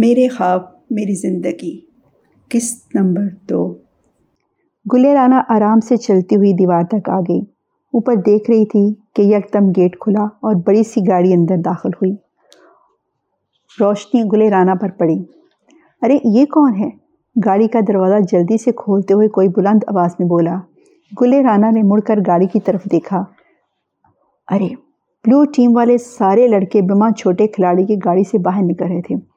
میرے خواب، میری زندگی۔ قسط نمبر دو۔ گلے رانا آرام سے چلتی ہوئی دیوار تک آ گئی۔ اوپر دیکھ رہی تھی کہ یکدم گیٹ کھلا اور بڑی سی گاڑی اندر داخل ہوئی۔ روشنی گلے رانا پر پڑی۔ ارے، یہ کون ہے؟ گاڑی کا دروازہ جلدی سے کھولتے ہوئے کوئی بلند آواز میں بولا۔ گلے رانا نے مڑ کر گاڑی کی طرف دیکھا۔ ارے بلو ٹیم والے سارے لڑکے بما چھوٹے کھلاڑی کی گاڑی سے باہر نکل رہے تھے۔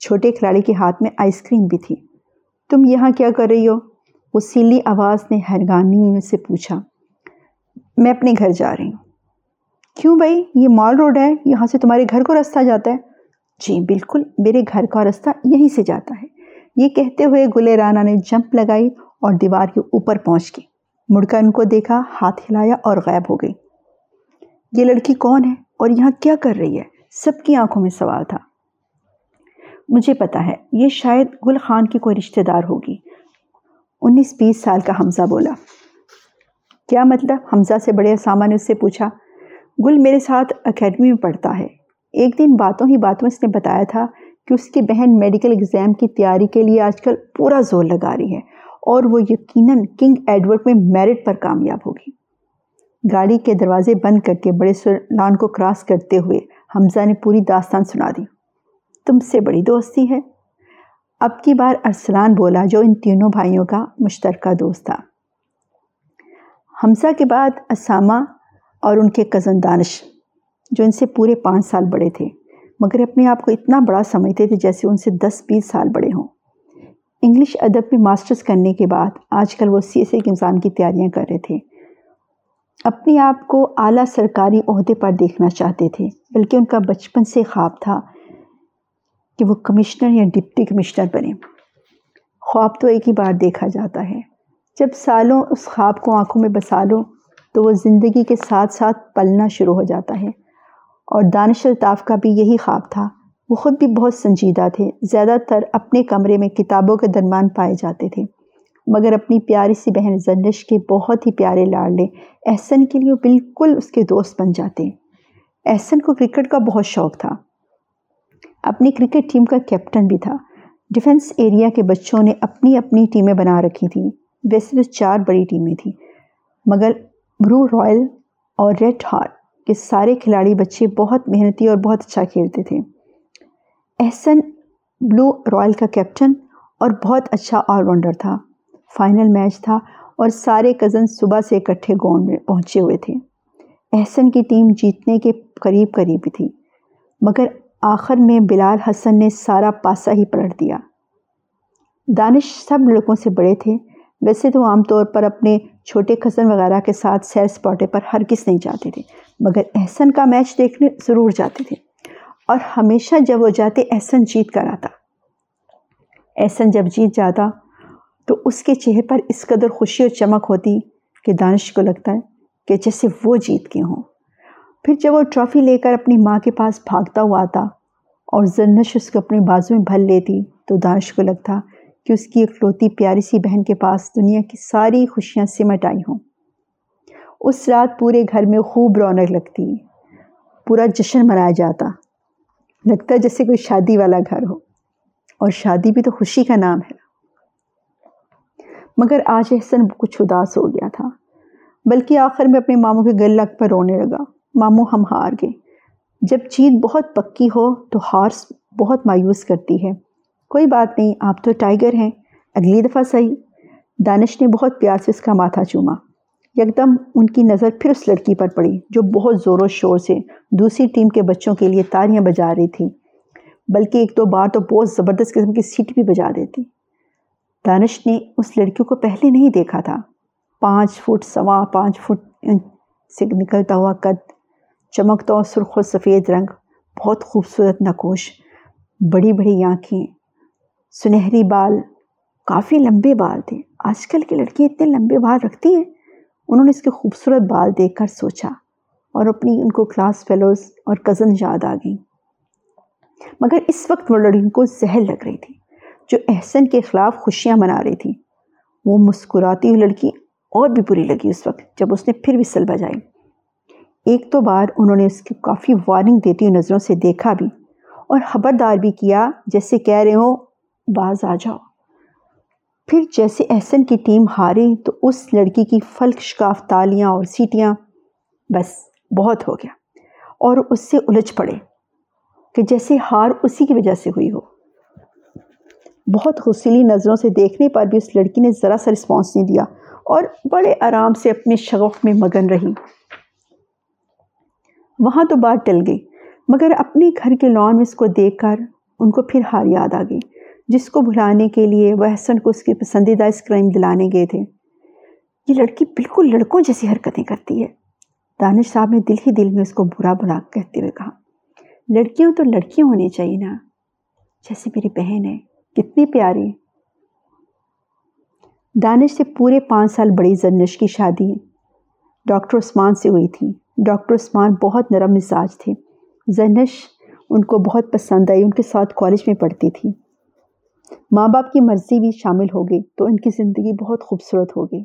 چھوٹے کھلاڑی کے ہاتھ میں آئس کریم بھی تھی۔ تم یہاں کیا کر رہی ہو؟ وہ سیلی آواز نے حیرگانی سے پوچھا۔ میں اپنے گھر جا رہی ہوں۔ کیوں بھائی؟ یہ مال روڈ ہے، یہاں سے تمہارے گھر کو رستہ جاتا ہے۔ جی بالکل، میرے گھر کا رستہ یہیں سے جاتا ہے۔ یہ کہتے ہوئے گلے رانا نے جمپ لگائی اور دیوار کے اوپر پہنچ گئی۔ مڑ کر ان کو دیکھا، ہاتھ ہلایا اور غائب ہو گئی۔ یہ لڑکی کون ہے اور یہاں کیا کر رہی ہے؟ سب کی آنکھوں میں سوال تھا۔ مجھے پتا ہے، یہ شاید گل خان کی کوئی رشتہ دار ہوگی۔ انیس بیس سال کا حمزہ بولا۔ کیا مطلب؟ حمزہ سے بڑے اسامہ نے اس سے پوچھا۔ گل میرے ساتھ اکیڈمی میں پڑھتا ہے۔ ایک دن باتوں ہی باتوں اس نے بتایا تھا کہ اس کی بہن میڈیکل اگزام کی تیاری کے لیے آج کل پورا زور لگا رہی ہے اور وہ یقیناً کنگ ایڈورڈ میں میرٹ پر کامیاب ہوگی۔ گاڑی کے دروازے بند کر کے بڑے لان کو کراس کرتے ہوئے حمزہ نے پوری داستان سنا دی۔ تم سے بڑی دوستی ہے۔ اب کی بار ارسلان بولا جو ان تینوں بھائیوں کا مشترکہ دوست تھا۔ حمزہ کے بعد اسامہ اور ان کے کزن دانش، جو ان سے پورے پانچ سال بڑے تھے، مگر اپنے آپ کو اتنا بڑا سمجھتے تھے جیسے ان سے دس بیس سال بڑے ہوں۔ انگلش ادب میں ماسٹرز کرنے کے بعد آج کل وہ سی ایس اے کے امتحان کی تیاریاں کر رہے تھے۔ اپنے آپ کو اعلیٰ سرکاری عہدے پر دیکھنا چاہتے تھے، بلکہ ان کا بچپن سے خواب تھا۔ کہ وہ کمشنر یا ڈپٹی کمشنر بنے۔ خواب تو ایک ہی بار دیکھا جاتا ہے۔ جب سالوں اس خواب کو آنکھوں میں بسا لو تو وہ زندگی کے ساتھ ساتھ پلنا شروع ہو جاتا ہے۔ اور دانش الطاف کا بھی یہی خواب تھا۔ وہ خود بھی بہت سنجیدہ تھے۔ زیادہ تر اپنے کمرے میں کتابوں کے درمیان پائے جاتے تھے۔ مگر اپنی پیاری سی بہن زنش کے بہت ہی پیارے لاڑلے احسن کے لیے بالکل اس کے دوست بن جاتے۔ احسن کو کرکٹ کا بہت شوق تھا۔ اپنی کرکٹ ٹیم کا کیپٹن بھی تھا۔ ڈیفنس ایریا کے بچوں نے اپنی اپنی ٹیمیں بنا رکھی تھیں۔ ویسے تو چار بڑی ٹیمیں تھیں، مگر برو رائل اور ریڈ ہارٹ کے سارے کھلاڑی بچے بہت محنتی اور بہت اچھا کھیلتے تھے۔ احسن بلو رائل کا کیپٹن اور بہت اچھا آل راؤنڈر تھا۔ فائنل میچ تھا اور سارے کزن صبح سے اکٹھے گراؤنڈ میں پہنچے ہوئے تھے۔ احسن کی ٹیم جیتنے کے قریب قریب تھی، مگر آخر میں بلال حسن نے سارا پاسا ہی پلٹ دیا۔ دانش سب لڑکوں سے بڑے تھے۔ ویسے تو عام طور پر اپنے چھوٹے کزن وغیرہ کے ساتھ سیر سپاٹے پر ہر کس نہیں جاتے تھے، مگر احسن کا میچ دیکھنے ضرور جاتے تھے۔ اور ہمیشہ جب وہ جاتے، احسن جیت کر آتا۔ احسن جب جیت جاتا تو اس کے چہرے پر اس قدر خوشی اور چمک ہوتی کہ دانش کو لگتا ہے کہ جیسے وہ جیت کے ہوں۔ پھر جب وہ ٹرافی لے کر اپنی ماں کے پاس بھاگتا ہوا آتا اور زرنش اس کو اپنے بازو میں بھر لیتی تو دانش کو لگتا کہ اس کی اکلوتی پیاری سی بہن کے پاس دنیا کی ساری خوشیاں سمٹ آئی ہوں۔ اس رات پورے گھر میں خوب رونق لگتی، پورا جشن منایا جاتا، لگتا جیسے کوئی شادی والا گھر ہو۔ اور شادی بھی تو خوشی کا نام ہے۔ مگر آج احسن کچھ اداس ہو گیا تھا، بلکہ آخر میں اپنے ماموں کے گل لگ پر رونے لگا۔ ماموں ہم ہار گئے۔ جب چیت بہت پکی ہو تو ہار بہت مایوس کرتی ہے۔ کوئی بات نہیں، آپ تو ٹائیگر ہیں، اگلی دفعہ صحیح۔ دانش نے بہت پیار سے اس کا ماتھا چوما۔ یکدم ان کی نظر پھر اس لڑکی پر پڑی جو بہت زور و شور سے دوسری ٹیم کے بچوں کے لیے تاریاں بجا رہی تھی۔ بلکہ ایک دو بار تو بہت زبردست قسم کی سیٹ بھی بجا دیتی۔ دانش نے اس لڑکی کو پہلے نہیں دیکھا تھا۔ پانچ فٹ سوا، پانچ فٹ سے نکلتا ہوا قد۔ چمکتا سرخ و سفید رنگ، بہت خوبصورت نقوش، بڑی بڑی آنکھیں، سنہری بال، کافی لمبے بال تھے۔ آج کل کی لڑکیاں اتنے لمبے بال رکھتی ہیں، انہوں نے اس کے خوبصورت بال دیکھ کر سوچا اور اپنی ان کو کلاس فیلوز اور کزن یاد آ گئیں۔ مگر اس وقت وہ لڑکی کو زہر لگ رہی تھی، جو احسن کے خلاف خوشیاں منا رہی تھی۔ وہ مسکراتی ہوئی لڑکی اور بھی بری لگی اس وقت، جب اس نے پھر وسل بجائی۔ ایک تو بار انہوں نے اس کی کافی وارننگ دیتی ہوئی نظروں سے دیکھا بھی اور خبردار بھی کیا، جیسے کہہ رہے ہوں باز آ جاؤ۔ پھر جیسے احسن کی ٹیم ہاری تو اس لڑکی کی فلک شکاف تالیاں اور سیٹیاں بس بہت ہو گیا اور اس سے الجھ پڑے کہ جیسے ہار اسی کی وجہ سے ہوئی ہو۔ بہت غسیلی نظروں سے دیکھنے پر بھی اس لڑکی نے ذرا سا رسپانس نہیں دیا اور بڑے آرام سے اپنے شغف میں مگن رہی۔ وہاں تو بات ٹل گئی، مگر اپنے گھر کے لان میں اس کو دیکھ کر ان کو پھر ہار یاد آ گئی، جس کو بھلانے کے لیے وہ احسن کو اس کی پسندیدہ اسکرائم دلانے گئے تھے۔ یہ لڑکی بالکل لڑکوں جیسی حرکتیں کرتی ہے۔ دانش صاحب نے دل ہی دل میں اس کو برا بلا کہتے ہوئے کہا، لڑکیوں تو لڑکیوں ہونی چاہیے نا، جیسے میری بہن ہے، کتنی پیاری۔ دانش سے پورے پانچ سال بڑی زنش کی شادی ڈاکٹر عثمان سے ہوئی تھی۔ ڈاکٹر عثمان بہت نرم مزاج تھے۔ زنش ان کو بہت پسند آئی، ان کے ساتھ کالج میں پڑھتی تھی۔ ماں باپ کی مرضی بھی شامل ہو گئی تو ان کی زندگی بہت خوبصورت ہو گئی۔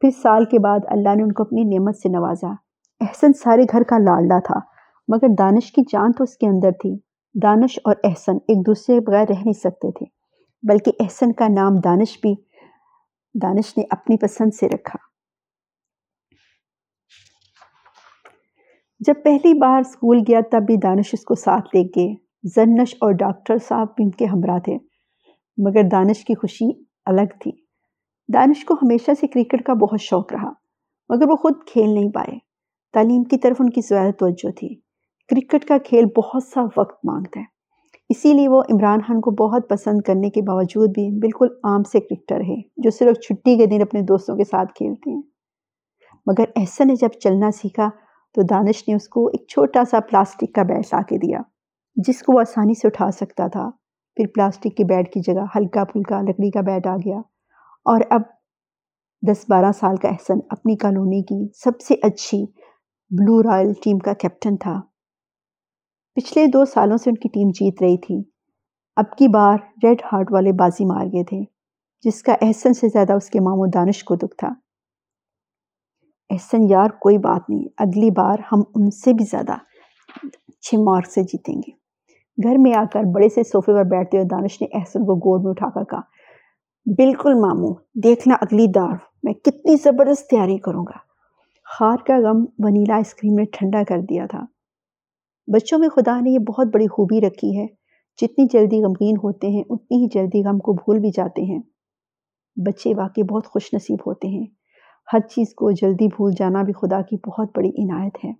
پھر سال کے بعد اللہ نے ان کو اپنی نعمت سے نوازا۔ احسن سارے گھر کا لاڈلا تھا، مگر دانش کی جان تو اس کے اندر تھی۔ دانش اور احسن ایک دوسرے کے بغیر رہ نہیں سکتے تھے، بلکہ احسن کا نام دانش بھی دانش نے اپنی پسند سے رکھا۔ جب پہلی بار اسکول گیا تب بھی دانش اس کو ساتھ لے گئے زنش اور ڈاکٹر صاحب بھی ان کے ہمراہ تھے، مگر دانش کی خوشی الگ تھی۔ دانش کو ہمیشہ سے کرکٹ کا بہت شوق رہا، مگر وہ خود کھیل نہیں پائے۔ تعلیم کی طرف ان کی زیادہ توجہ تھی۔ کرکٹ کا کھیل بہت سا وقت مانگتا ہے، اسی لیے وہ عمران خان کو بہت پسند کرنے کے باوجود بھی بالکل عام سے کرکٹر ہے جو صرف چھٹی کے دن اپنے دوستوں کے ساتھ کھیلتے ہیں۔ مگر احسن نے جب چلنا سیکھا تو دانش نے اس کو ایک چھوٹا سا پلاسٹک کا بیٹ لا کے دیا، جس کو وہ آسانی سے اٹھا سکتا تھا۔ پھر پلاسٹک کے بیٹ کی جگہ ہلکا پھلکا لکڑی کا بیٹ آ گیا۔ اور اب دس بارہ سال کا احسن اپنی کالونی کی سب سے اچھی بلو رائل ٹیم کا کیپٹن تھا۔ پچھلے دو سالوں سے ان کی ٹیم جیت رہی تھی۔ اب کی بار ریڈ ہارٹ والے بازی مار گئے تھے، جس کا احسن سے زیادہ اس کے ماموں دانش کو دکھ تھا۔ احسن یار کوئی بات نہیں، اگلی بار ہم ان سے بھی زیادہ اچھے مارک سے جیتیں گے۔ گھر میں آ کر بڑے سے صوفے پر بیٹھتے ہوئے دانش نے احسن کو گود میں اٹھا کر کہا، بالکل ماموں دیکھنا اگلی دار میں کتنی زبردست تیاری کروں گا۔ خار کا غم ونیلا آئس کریم نے ٹھنڈا کر دیا تھا۔ بچوں میں خدا نے یہ بہت بڑی خوبی رکھی ہے، جتنی جلدی غمگین ہوتے ہیں، اتنی ہی جلدی غم کو بھول بھی جاتے ہیں۔ بچے واقعی بہت خوش نصیب ہوتے ہیں۔ ہر چیز کو جلدی بھول جانا بھی خدا کی بہت بڑی عنایت ہے۔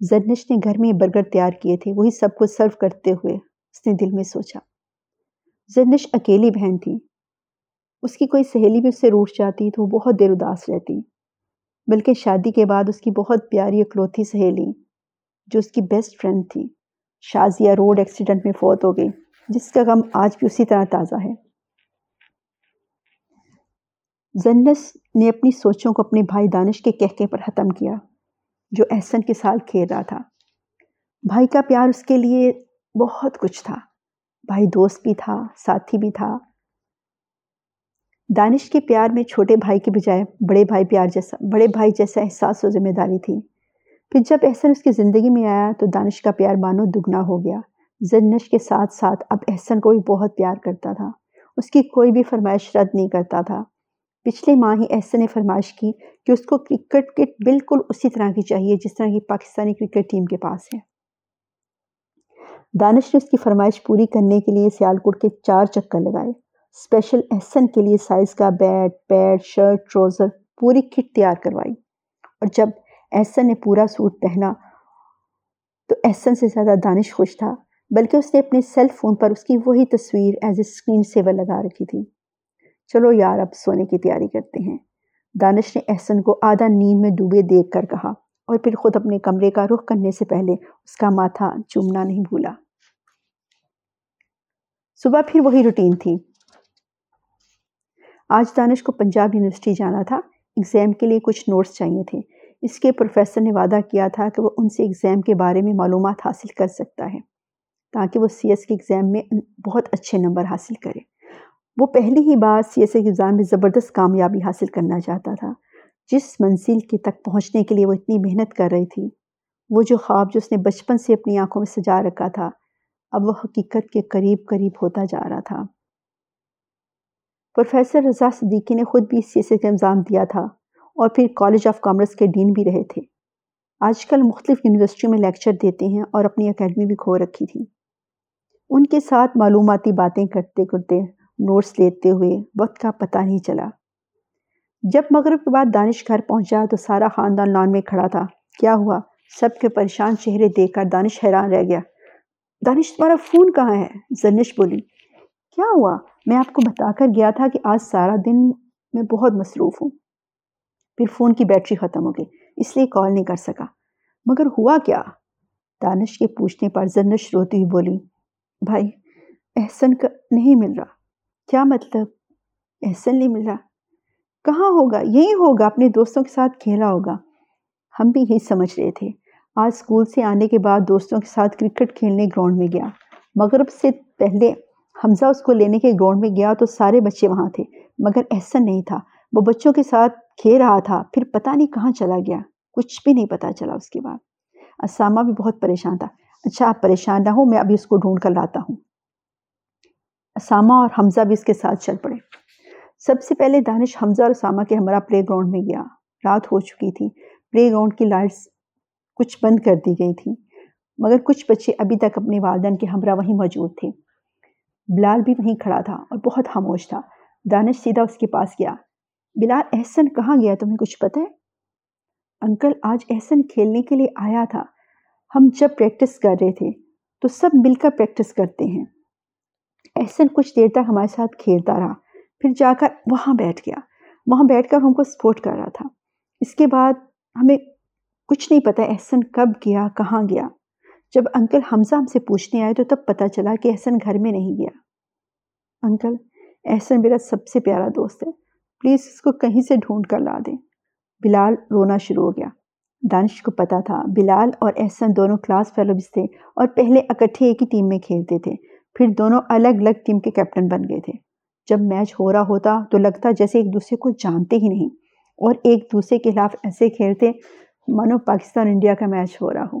زرنش نے گھر میں برگر تیار کیے تھے، وہی سب کو سرو کرتے ہوئے اس نے دل میں سوچا۔ زرنش اکیلی بہن تھی۔ اس کی کوئی سہیلی بھی اس سے روٹ جاتی تو وہ بہت دیر اداس رہتی۔ بلکہ شادی کے بعد اس کی بہت پیاری اکلوتی سہیلی، جو اس کی بیسٹ فرینڈ تھی، شازیہ روڈ ایکسیڈنٹ میں فوت ہو گئی، جس کا غم آج بھی اسی طرح تازہ ہے۔ زنس نے اپنی سوچوں کو اپنے بھائی دانش کے کہکے پر ختم کیا، جو احسن کے سال کھیل رہا تھا۔ بھائی کا پیار اس کے لیے بہت کچھ تھا۔ بھائی دوست بھی تھا، ساتھی بھی تھا۔ دانش کے پیار میں چھوٹے بھائی کے بجائے بڑے بھائی پیار جیسا، بڑے بھائی جیسا احساس و ذمہ داری تھی۔ پھر جب احسن اس کی زندگی میں آیا تو دانش کا پیار مانو دگنا ہو گیا۔ زنش کے ساتھ ساتھ اب احسن کو بھی بہت پیار کرتا تھا۔ اس کی کوئی بھی فرمائش رد نہیں کرتا تھا۔ پچھلے ماہ ہی احسن نے فرمائش کی کہ اس کو کرکٹ کٹ بالکل اسی طرح کی چاہیے جس طرح کی پاکستانی کرکٹ ٹیم کے پاس ہے۔ دانش نے اس کی فرمائش پوری کرنے کے لیے سیالکوٹ کے چار چکر لگائے۔ اسپیشل احسن کے لیے سائز کا بیٹ، پیڈ، شرٹ، ٹروزر پوری کٹ تیار کروائی۔ اور جب احسن نے پورا سوٹ پہنا تو احسن سے زیادہ دانش خوش تھا، بلکہ اس نے اپنے سیل فون پر اس کی وہی تصویر ایز اے اسکرین سیور لگا رکھی تھی۔ چلو یار اب سونے کی تیاری کرتے ہیں۔ دانش نے احسن کو آدھا نیند میں ڈوبے دیکھ کر کہا اور پھر خود اپنے کمرے کا رخ کرنے سے پہلے اس کا ماتھا چومنا نہیں بھولا۔ صبح پھر وہی روٹین تھی۔ آج دانش کو پنجاب یونیورسٹی جانا تھا۔ ایگزام کے لیے کچھ نوٹس چاہیے تھے۔ اس کے پروفیسر نے وعدہ کیا تھا کہ وہ ان سے ایگزام کے بارے میں معلومات حاصل کر سکتا ہے تاکہ وہ سی ایس کے ایگزام میں بہت اچھے نمبر حاصل کرے۔ وہ پہلی ہی بار سی ایس کے ایگزام میں زبردست کامیابی حاصل کرنا چاہتا تھا۔ جس منزل کے تک پہنچنے کے لیے وہ اتنی محنت کر رہی تھی۔ وہ جو خواب جو اس نے بچپن سے اپنی آنکھوں میں سجا رکھا تھا، اب وہ حقیقت کے قریب قریب ہوتا جا رہا تھا۔ پروفیسر رضا صدیقی نے خود بھی اس چیز کا انضام دیا تھا اور پھر کالج آف کامرس کے ڈین بھی رہے تھے۔ آج کل مختلف یونیورسٹیوں میں لیکچر دیتے ہیں اور اپنی اکیڈمی بھی کھو رکھی تھی۔ ان کے ساتھ معلوماتی باتیں کرتے کرتے نوٹس لیتے ہوئے وقت کا پتہ نہیں چلا۔ جب مغرب کے بعد دانش گھر پہنچا تو سارا خاندان لان میں کھڑا تھا۔ کیا ہوا؟ سب کے پریشان چہرے دیکھ کر دانش حیران رہ گیا۔ دانش، تمہارا فون کہاں ہے؟ زنش بولی، کیا ہوا؟ میں آپ کو بتا کر گیا تھا کہ آج سارا دن میں بہت مصروف ہوں۔ پھر فون کی بیٹری ختم ہو گئی، اس لیے کال نہیں کر سکا۔ مگر ہوا کیا؟ دانش کے پوچھنے پر زنش روتی ہوئی بولی، بھائی، احسن کا نہیں مل رہا۔ کیا مطلب؟ احسن نہیں مل رہا۔ کہاں ہوگا؟ یہی ہوگا، اپنے دوستوں کے ساتھ کھیلا ہوگا۔ ہم بھی یہی سمجھ رہے تھے۔ آج اسکول سے آنے کے بعد دوستوں کے ساتھ کرکٹ کھیلنے گراؤنڈ میں گیا۔ مغرب سے پہلے حمزہ اس کو لینے کے گراؤنڈ میں گیا تو سارے بچے وہاں تھے، مگر احسن نہیں تھا۔ وہ بچوں کے ساتھ کھیل رہا تھا، پھر پتہ نہیں کہاں چلا گیا۔ کچھ بھی نہیں پتا چلا اس کے بعد۔ اسامہ بھی بہت پریشان تھا۔ اچھا آپ پریشان نہ ہو میں ابھی اس کو ڈھونڈ کر لاتا ہوں۔ اسامہ اور حمزہ بھی اس کے ساتھ چل پڑے۔ سب سے پہلے دانش حمزہ اور اسامہ کے ہمراہ پلے گراؤنڈ میں گیا۔ رات ہو چکی تھی۔ پلے گراؤنڈ کی لائٹس کچھ بند کر دی گئی تھی۔ مگر کچھ بچے ابھی تک اپنے والدین کے ہمراہ وہیں موجود تھے۔ بلال بھی وہیں کھڑا تھا اور بہت خاموش تھا۔ دانش سیدھا اس کے پاس گیا۔ بلال، احسن کہاں گیا؟ تمہیں کچھ پتہ ہے؟ انکل، آج احسن کھیلنے کے لیے آیا تھا۔ ہم جب پریکٹس کر رہے تھے تو سب مل کر پریکٹس کرتے ہیں۔ احسن کچھ دیر تک ہمارے ساتھ کھیلتا رہا۔ پھر جا کر وہاں بیٹھ گیا۔ وہاں بیٹھ کر ہم کو سپورٹ کر رہا تھا۔ اس کے بعد ہمیں کچھ نہیں پتا احسن کب گیا، کہاں گیا۔ جب انکل حمزہ ہم سے پوچھنے آئے تو تب پتہ چلا کہ احسن گھر میں نہیں گیا۔ انکل، احسن میرا سب سے پیارا دوست ہے۔ پلیز اس کو کہیں سے ڈھونڈ کر لا دیں۔ بلال رونا شروع ہو گیا۔ دانش کو پتا تھا، بلال اور احسن دونوں کلاس فیلوز تھے اور پہلے اکٹھے ایک ہی ٹیم میں کھیلتے تھے۔ پھر دونوں الگ الگ ٹیم کے کیپٹن بن گئے تھے۔ جب میچ ہو رہا ہوتا تو لگتا جیسے ایک دوسرے کو جانتے ہی نہیں اور ایک دوسرے کے خلاف ایسے کھیلتے مانو پاکستان انڈیا کا میچ ہو رہا ہو۔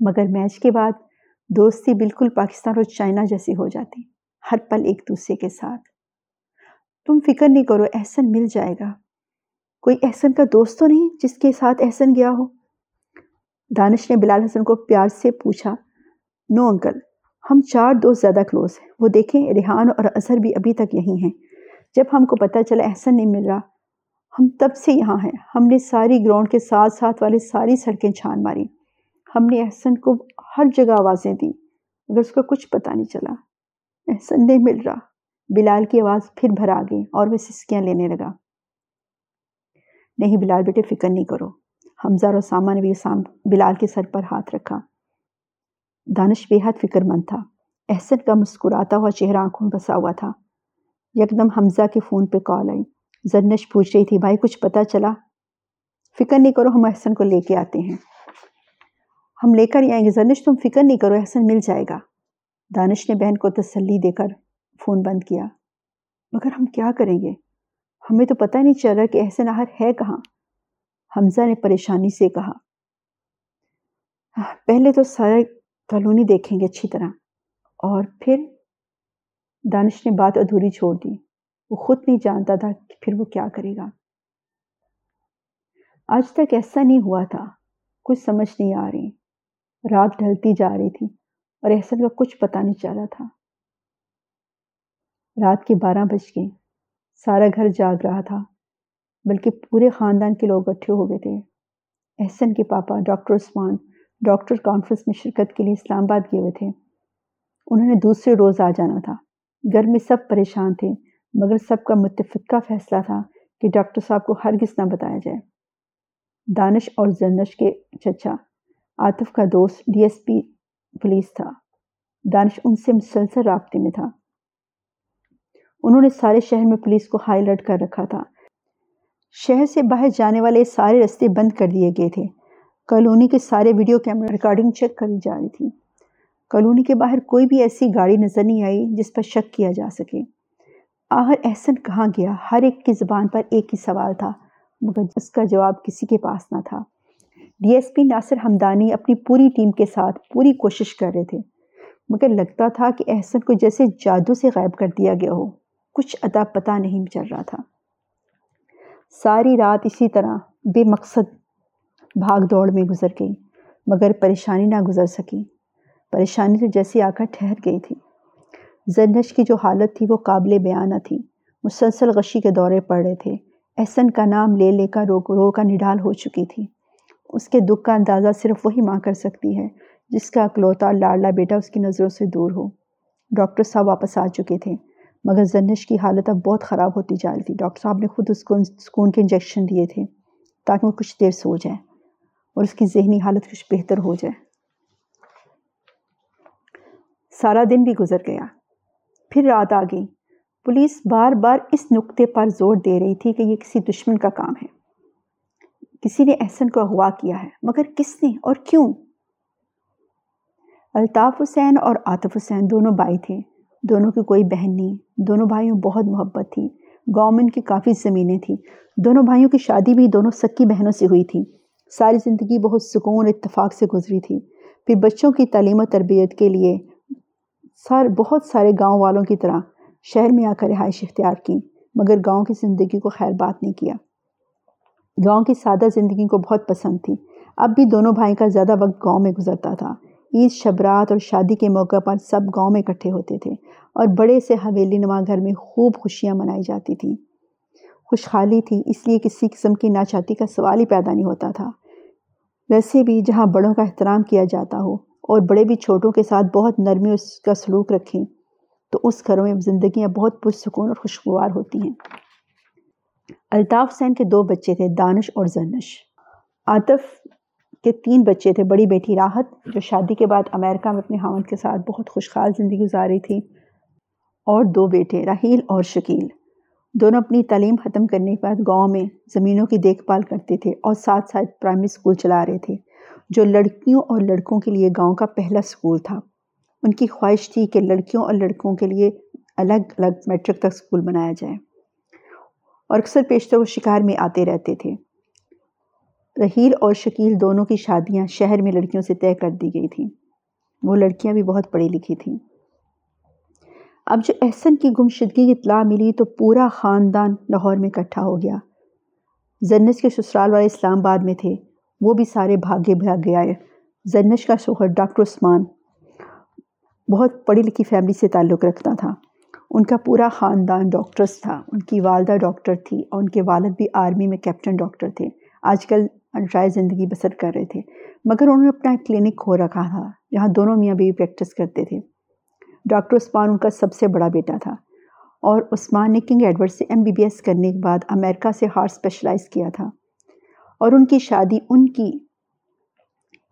مگر میچ کے بعد دوستی بالکل پاکستان اور چائنا جیسی ہو جاتی، ہر پل ایک دوسرے کے ساتھ۔ تم فکر نہیں کرو، احسن مل جائے گا۔ کوئی احسن کا دوست تو نہیں جس کے ساتھ احسن گیا ہو۔ دانش نے بلال حسن کو پیار سے پوچھا، نو انکل ہم چار دوست زیادہ کلوز ہیں۔ وہ دیکھیں، ریحان اور اظہر بھی ابھی تک یہی ہیں۔ جب ہم کو پتہ چلا احسن نہیں مل رہا، ہم تب سے یہاں ہیں۔ ہم نے ساری گراؤنڈ کے ساتھ ساتھ والے ساری سڑکیں چھان ماری۔ ہم نے احسن کو ہر جگہ آوازیں دیں، مگر اس کو کچھ پتہ نہیں چلا۔ احسن نہیں مل رہا۔ بلال کی آواز پھر بھر آ گئی اور وہ سسکیاں لینے لگا۔ نہیں بلال بیٹے، فکر نہیں کرو۔ حمزہ اور ساما نے بھی بلال کے سر پر ہاتھ رکھا۔ دانش بے حد فکر مند تھا۔ احسن کا مسکراتا ہوا چہرہ آنکھوں میں بسا ہوا تھا۔ یکدم حمزہ کے فون پہ کال آئی۔ زرنش پوچھ رہی تھی، بھائی، کچھ پتا چلا؟ فکر نہیں کرو، ہم احسن کو لے کے آتے ہیں۔ ہم لے کر ہی آئیں گے۔ زرنش تم فکر نہیں کرو، احسن مل جائے گا۔ دانش نے بہن کو تسلی دے کر فون بند کیا۔ مگر ہم کیا کریں گے؟ ہمیں تو پتہ نہیں چل رہا کہ احسن آہر ہے کہاں۔ حمزہ نے پریشانی سے کہا۔ پہلے تو سارا کالونی دیکھیں گے اچھی طرح۔ اور پھر دانش نے بات ادھوری چھوڑ دی۔ وہ خود نہیں جانتا تھا کہ پھر وہ کیا کرے گا۔ آج تک ایسا نہیں ہوا تھا۔ کچھ سمجھ نہیں آ رہی۔ رات ڈھلتی جا رہی تھی اور احسن کا کچھ پتا نہیں چلا تھا۔ رات کے بارہ بج گئے۔ سارا گھر جاگ رہا تھا، بلکہ پورے خاندان کے لوگ اٹھے ہو گئے تھے۔ احسن کے papa, doctor Usman doctor conference میں شرکت کے لیے اسلام آباد گئے ہوئے تھے۔ انہوں نے دوسرے روز آ جانا تھا۔ گھر میں سب پریشان تھے، مگر سب کا متفقہ فیصلہ تھا کہ ڈاکٹر صاحب کو ہرگز نہ بتایا جائے۔ دانش اور زنش کے چچا، عاطف کا دوست، ڈی ایس پی پولیس تھا۔ دانش ان سے مسلسل رابطے میں تھا۔ انہوں نے سارے شہر میں پولیس کو ہائی الرٹ کر رکھا تھا۔ شہر سے باہر جانے والے سارے رستے بند کر دیے گئے تھے۔ کالونی کے سارے ویڈیو کیمرہ ریکارڈنگ چیک کری جا رہی تھی۔ کالونی کے باہر کوئی بھی ایسی گاڑی نظر نہیں آئی جس پر شک کیا جا سکے۔ آہر احسن کہاں گیا؟ ہر ایک کی زبان پر ایک ہی سوال تھا، مگر اس کا جواب کسی کے پاس نہ تھا۔ D S P Nasir Hamdani اپنی پوری ٹیم کے ساتھ پوری کوشش کر رہے تھے، مگر لگتا تھا کہ احسن کو جیسے جادو سے غائب کر دیا گیا ہو۔ کچھ ادا پتہ نہیں چل رہا تھا۔ ساری رات اسی طرح، بے مقصد بھاگ دوڑ میں گزر گئی، مگر پریشانی نہ گزر سکی۔ پریشانی تو جیسے آ کر ٹھہر گئی تھی زرنش کی جو حالت تھی وہ قابل بیان نہ تھی۔ مسلسل غشی کے دورے پڑ رہے تھے۔ احسن کا نام لے لے کر رو رو کا نڈال ہو چکی تھی۔ اس کے دکھ کا اندازہ صرف وہی ماں کر سکتی ہے جس کا اکلوتا لاڈلا بیٹا اس کی نظروں سے دور ہو۔ ڈاکٹر صاحب واپس آ چکے تھے، مگر زنش کی حالت اب بہت خراب ہوتی جا رہی تھی۔ ڈاکٹر صاحب نے خود اس کو سکون کے انجیکشن دیے تھے تاکہ وہ کچھ دیر سو جائے اور اس کی ذہنی حالت کچھ بہتر ہو جائے۔ سارا دن بھی گزر گیا۔ پھر رات آ گئی۔ پولیس بار بار اس نقطے پر زور دے رہی تھی کہ یہ کسی دشمن کا کام ہے۔ کسی نے احسن کو اغوا کیا ہے، مگر کس نے اور کیوں؟ الطاف حسین اور عاطف حسین دونوں بھائی تھے۔ دونوں کی کوئی بہن نہیں۔ دونوں بھائیوں بہت محبت تھی۔ گاؤں میں ان کی کافی زمینیں تھیں۔ دونوں بھائیوں کی شادی بھی دونوں سکی بہنوں سے ہوئی تھی۔ ساری زندگی بہت سکون، اتفاق سے گزری تھی۔ پھر بچوں کی تعلیم و تربیت کے لیے سار، بہت سارے گاؤں والوں کی طرح شہر میں آ کر رہائش اختیار کی، مگر گاؤں کی زندگی کو خیر بات نہیں کیا۔ گاؤں کی سادہ زندگی کو بہت پسند تھی۔ اب بھی دونوں بھائی کا زیادہ وقت گاؤں میں گزرتا تھا۔ عید، شبرات اور شادی کے موقع پر سب گاؤں میں اکٹھے ہوتے تھے اور بڑے سے حویلی نما گھر میں خوب خوشیاں منائی جاتی تھیں۔ خوشحالی تھی، اس لیے کسی قسم کی ناچاتی کا سوال ہی پیدا نہیں ہوتا تھا۔ ویسے بھی جہاں بڑوں کا احترام کیا جاتا ہو اور بڑے بھی چھوٹوں کے ساتھ بہت نرمی اس کا سلوک رکھیں، تو اس گھروں میں زندگیاں بہت پرسکون اور خوشگوار ہوتی ہیں۔ الطاف حسین کے دو بچے تھے، دانش اور زنش عاطف کے تین بچے تھے، بڑی بیٹی راحت، جو شادی کے بعد امریکہ میں اپنے حامد کے ساتھ بہت خوشحال زندگی گزاری تھی، اور دو بیٹے راہیل اور شکیل۔ دونوں اپنی تعلیم ختم کرنے کے بعد گاؤں میں زمینوں کی دیکھ بھال کرتے تھے اور ساتھ ساتھ پرائمری اسکول چلا رہے تھے، جو لڑکیوں اور لڑکوں کے لیے گاؤں کا پہلا اسکول تھا۔ ان کی خواہش تھی کہ لڑکیوں اور لڑکوں کے لیے الگ الگ میٹرک تک اسکول بنایا جائے۔ اور اکثر پیشتر وہ شکار میں آتے رہتے تھے۔ رحیل اور شکیل دونوں کی شادیاں شہر میں لڑکیوں سے طے کر دی گئی تھیں۔ وہ لڑکیاں بھی بہت پڑھی لکھی تھیں۔ اب جو احسن کی گمشدگی کی اطلاع ملی تو پورا خاندان لاہور میں اکٹھا ہو گیا۔ زنش کے سسرال والے اسلام آباد میں تھے۔ وہ بھی سارے بھاگے بھاگے آئے۔ زنش کا شوہر ڈاکٹر عثمان بہت پڑھی لکھی فیملی سے تعلق رکھتا تھا۔ ان کا پورا خاندان ڈاکٹرز تھا۔ ان کی والدہ ڈاکٹر تھی اور ان کے والد بھی آرمی میں کیپٹن ڈاکٹر تھے۔ آج کل رائے زندگی بسر کر رہے تھے۔ مگر انہوں نے اپنا ایک کلینک کھو رکھا تھا جہاں دونوں میاں بیوی پریکٹس کرتے تھے۔ ڈاکٹر عثمان ان کا سب سے بڑا بیٹا تھا اور عثمان نے کنگ ایڈورڈ سے ایم بی بی ایس کرنے کے بعد امریکہ سے ہارٹ اسپیشلائز کیا تھا اور ان کی شادی ان کی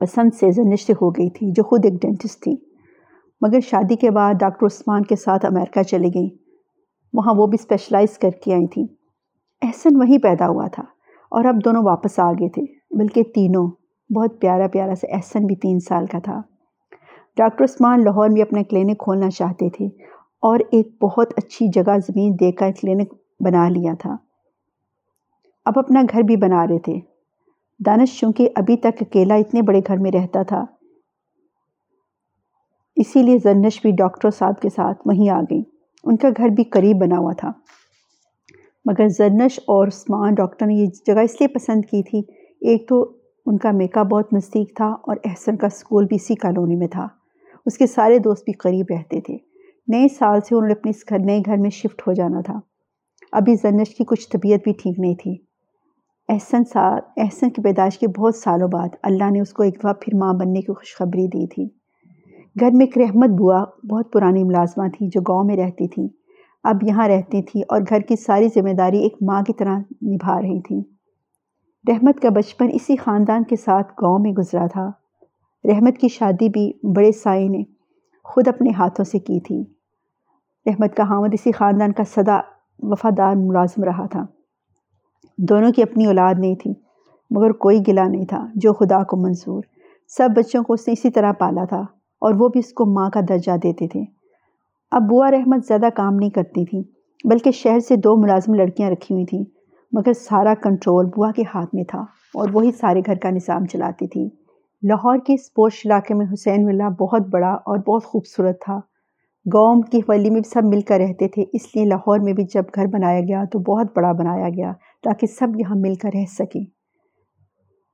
پسند سے زنش سے ہو گئی تھی جو خود ایک ڈینٹسٹ تھی۔ مگر شادی کے بعد ڈاکٹر عثمان کے ساتھ امریکہ چلی گئیں وہاں وہ بھی اسپیشلائز کر کے آئی تھیں احسن وہیں پیدا ہوا تھا اور اب دونوں واپس آ گئے تھے، بلکہ تینوں، بہت پیارا پیارا سے احسن بھی تین سال کا تھا۔ ڈاکٹر عثمان لاہور میں اپنا کلینک کھولنا چاہتے تھے اور ایک بہت اچھی جگہ زمین دے کر کلینک بنا لیا تھا۔ اب اپنا گھر بھی بنا رہے تھے۔ دانش، چونکہ ابھی تک اکیلا اتنے بڑے گھر میں رہتا تھا۔ اسی لیے زنش بھی ڈاکٹر صاحب کے ساتھ وہیں آ گئی ان کا گھر بھی قریب بنا ہوا تھا۔ مگر زرنش اور عثمان ڈاکٹر نے یہ جگہ اس لیے پسند کی تھی، ایک تو ان کا میکا بہت نزدیک تھا اور احسن کا اسکول بھی اسی کالونی میں تھا۔ اس کے سارے دوست بھی قریب رہتے تھے۔ نئے سال سے انہوں نے اپنے اس گھر نئے گھر میں شفٹ ہو جانا تھا۔ ابھی زرنش کی کچھ طبیعت بھی ٹھیک نہیں تھی۔ احسن سال احسن کی پیدائش کے بہت سالوں بعد اللہ نے اس کو ایک دفعہ پھر ماں بننے کی خوشخبری دی تھی۔ گھر میں ایک رحمت بوا بہت پرانی ملازمہ تھی جو گاؤں میں رہتی تھی۔ اب یہاں رہتی تھی اور گھر کی ساری ذمہ داری ایک ماں کی طرح نبھا رہی تھی۔ رحمت کا بچپن اسی خاندان کے ساتھ گاؤں میں گزرا تھا۔ رحمت کی شادی بھی بڑے سائی نے خود اپنے ہاتھوں سے کی تھی۔ رحمت کا حامد اسی خاندان کا صدا وفادار ملازم رہا تھا۔ دونوں کی اپنی اولاد نہیں تھی، مگر کوئی گلا نہیں تھا جو خدا کو منظور۔ سب بچوں کو اس نے اسی طرح پالا تھا اور وہ بھی اس کو ماں کا درجہ دیتے تھے۔ اب بوا رحمت زیادہ کام نہیں کرتی تھیں بلکہ شہر سے دو ملازم لڑکیاں رکھی ہوئی تھیں، مگر سارا کنٹرول بوا کے ہاتھ میں تھا اور وہی سارے گھر کا نظام چلاتی تھی۔ لاہور کے اس پوش علاقے میں حسین ولا بہت بڑا اور بہت خوبصورت تھا۔ گاؤں کی حویلی میں بھی سب مل کر رہتے تھے، اس لیے لاہور میں بھی جب گھر بنایا گیا تو بہت بڑا بنایا گیا تاکہ سب یہاں مل کر رہ سکیں۔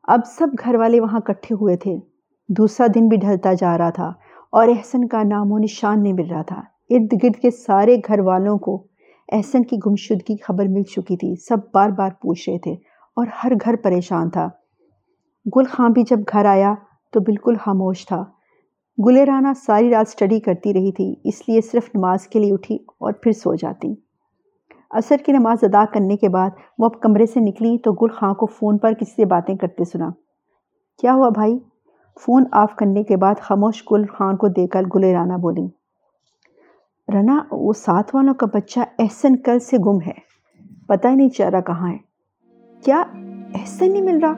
اب سب گھر والے وہاں کٹھے ہوئے تھے۔ دوسرا دن بھی ڈھلتا جا رہا تھا اور احسن کا نام و نشان نہیں مل رہا تھا۔ ارد گرد کے سارے گھر والوں کو احسن کی گمشدگی خبر مل چکی تھی۔ سب بار بار پوچھ رہے تھے اور ہر گھر پریشان تھا۔ گل خاں بھی جب گھر آیا تو بالکل خاموش تھا۔ گلے رانا ساری رات سٹڈی کرتی رہی تھی، اس لیے صرف نماز کے لیے اٹھی اور پھر سو جاتی۔ عصر کی نماز ادا کرنے کے بعد وہ اب کمرے سے نکلی تو گل خاں کو فون پر کسی سے باتیں کرتے سنا۔ کیا ہوا بھائی؟ فون آف کرنے کے بعد خاموش گل خان کو دے کر گلے رانا بولی۔ رنا، وہ ساتھ والوں کا بچہ احسن کل سے گم ہے۔ پتہ ہی نہیں چل رہا کہاں ہے۔ کیا احسن نہیں مل رہا؟